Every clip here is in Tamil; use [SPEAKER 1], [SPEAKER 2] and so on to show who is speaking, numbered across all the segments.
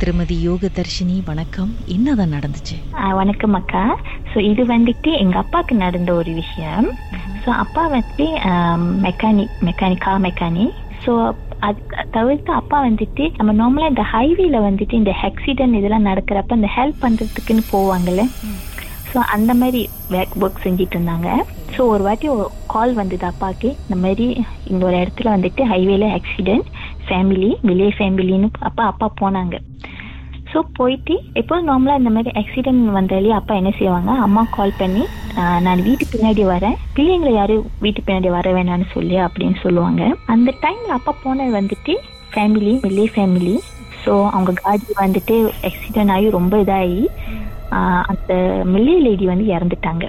[SPEAKER 1] திருமதி யோக தர்ஷினி வணக்கம். என்னதான் நடந்துச்சு?
[SPEAKER 2] வணக்கம் அக்கா. ஸோ இது வந்துட்டு எங்க அப்பாவுக்கு நடந்த ஒரு விஷயம். ஸோ அப்பா வந்துட்டு மெக்கானிக் மெக்கானிக் மெக்கானிக் ஸோ அது தவிர்த்து அப்பா வந்துட்டு நம்ம நார்மலாக இந்த ஹைவேல வந்துட்டு இந்த ஆக்சிடென்ட் இதெல்லாம் நடக்கிறப்ப இந்த ஹெல்ப் பண்றதுக்குன்னு போவாங்கல்ல. ஸோ அந்த மாதிரி ஒர்க் செஞ்சுட்டு இருந்தாங்க. ஸோ ஒரு வாட்டி கால் வந்தது அப்பாவுக்கு இந்த மாதிரி இந்த ஒரு இடத்துல வந்துட்டு ஹைவேல ஆக்சிடென்ட் ஃபேமிலி வில்லேஜ் ஃபேமிலின்னு அப்பா அப்பா போனாங்க. ஸோ போயிட்டு எப்போதும் நார்மலாக இந்த மாதிரி ஆக்சிடென்ட் வந்தாலே அப்பா என்ன செய்வாங்க? அம்மா கால் பண்ணி நான் வீட்டு பின்னாடி வரேன். பிள்ளைங்களை யாரும் வீட்டு பின்னாடி வர வேணாம்னு சொல்லி அப்படின்னு சொல்லுவாங்க. அந்த டைம்ல அப்பா போனது வந்துட்டு ஃபேமிலி வில்லேஜ் ஃபேமிலி ஸோ அவங்க காடி வந்துட்டு ஆக்சிடென்ட் ஆகி ரொம்ப இதாகி அந்த மில்லே லேடி வந்து இறந்துட்டாங்க.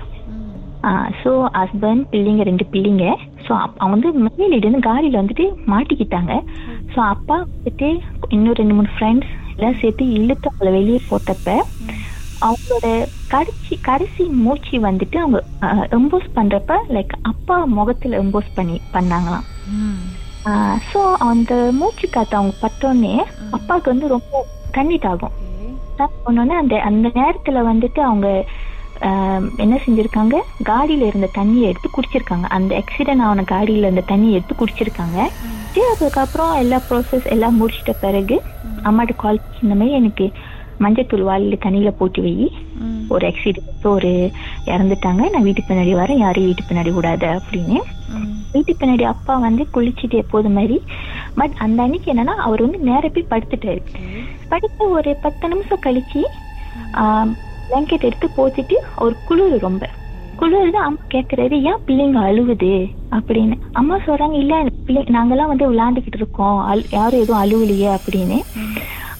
[SPEAKER 2] ஸோ ஹஸ்பண்ட் பிள்ளைங்க ரெண்டு பிள்ளைங்க. ஸோ அவங்க வந்து மில்லே லேடி வந்து காடியில் வந்துட்டு மாட்டிக்கிட்டாங்க. ஸோ அப்பா வந்துட்டு இன்னும் ரெண்டு மூணு ஃப்ரெண்ட்ஸ் எல்லாம் சேர்த்து இழுத்து அவங்கள வெளியே போட்டப்ப அவங்களோட கடைசி கடைசி மூச்சு வந்துட்டு அவங்க எம்போஸ் பண்றப்ப லைக் அப்பா முகத்துல எம்போஸ் பண்ணி பண்ணாங்களாம். ஸோ அந்த மூச்சு காத்து அவங்க பட்டோன்னே அப்பாவுக்கு வந்து ரொம்ப கண்ணிட் ஆகும் ஒன்னொன்னு அந்த அந்த நேரத்துல வந்துட்டு அவங்க என்ன செஞ்சிருக்காங்க? காடியில இருந்த தண்ணியை எடுத்து குடிச்சிருக்காங்க. அந்த ஆக்சிடென்ட் ஆன காடியில இருந்த தண்ணியை எடுத்து குடிச்சிருக்காங்க. சரி, அதுக்கப்புறம் எல்லா ப்ராசஸ் எல்லாம் முடிச்சிட்ட பிறகு அம்மாட்ட கால் இந்த மாதிரி எனக்கு மஞ்சத்தூள் வாளியில தண்ணியில போட்டு வை. ஒரு ஆக்சிடென்ட் ஒரு இறந்துட்டாங்க. நான் வீட்டுக்கு பின்னாடி வரேன். யாரையும் வீட்டுக்கு பின்னாடி விடாத அப்படின்னு. வீட்டுக்கு பின்னாடி அப்பா வந்து குளிச்சுட்டு எப்போது மாதிரி. பட் அந்த அன்னைக்கு என்னன்னா அவர் வந்து நேர போய் படுத்துட்டாரு. படுத்த ஒரு பத்து நிமிஷம் கழிச்சு பிளாங்கெட் எடுத்து போத்திட்டு அவர் குளிர் ரொம்ப. குளிர் தான் அம்மா கேக்குறாரு ஏன் பிள்ளைங்க அழுவுது? அப்படின்னு. அம்மா சொல்றாங்க இல்ல பிள்ளை நாங்கெல்லாம் வந்து விளையாண்டுக்கிட்டு இருக்கோம். அழு- யாரும் எதுவும் அழுவலையே அப்படின்னு.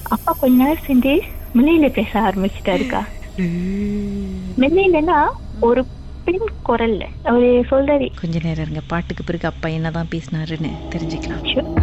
[SPEAKER 2] அப்பா கொஞ்ச நேரம் செஞ்சு மில்லையில பேச ஆரம்பிச்சிட்டாருக்கா. மில்லையிலன்னா ஒரு பெண் குரல்ல அவரு சொல்றாரு
[SPEAKER 1] கொஞ்ச நேரம் இருங்க பாட்டுக்கு பிறகு அப்பா என்னதான் பேசினாருன்னு தெரிஞ்சுக்கலாம்.
[SPEAKER 2] "Sure."